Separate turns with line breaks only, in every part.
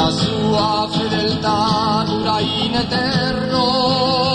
la sua fedeltà dura in eterno.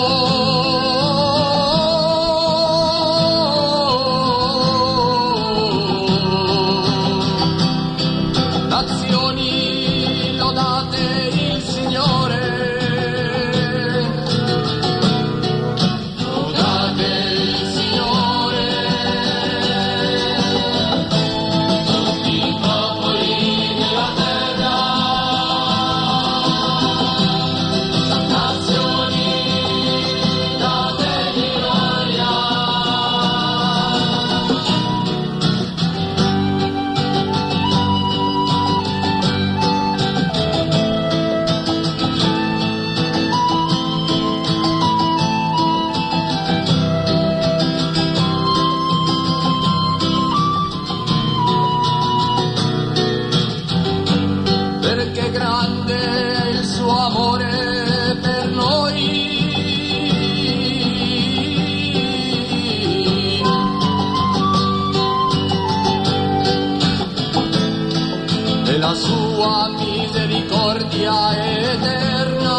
la sua misericordia eterna.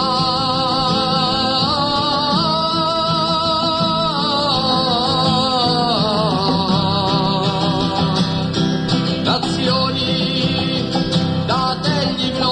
Nazioni, dategli gloria.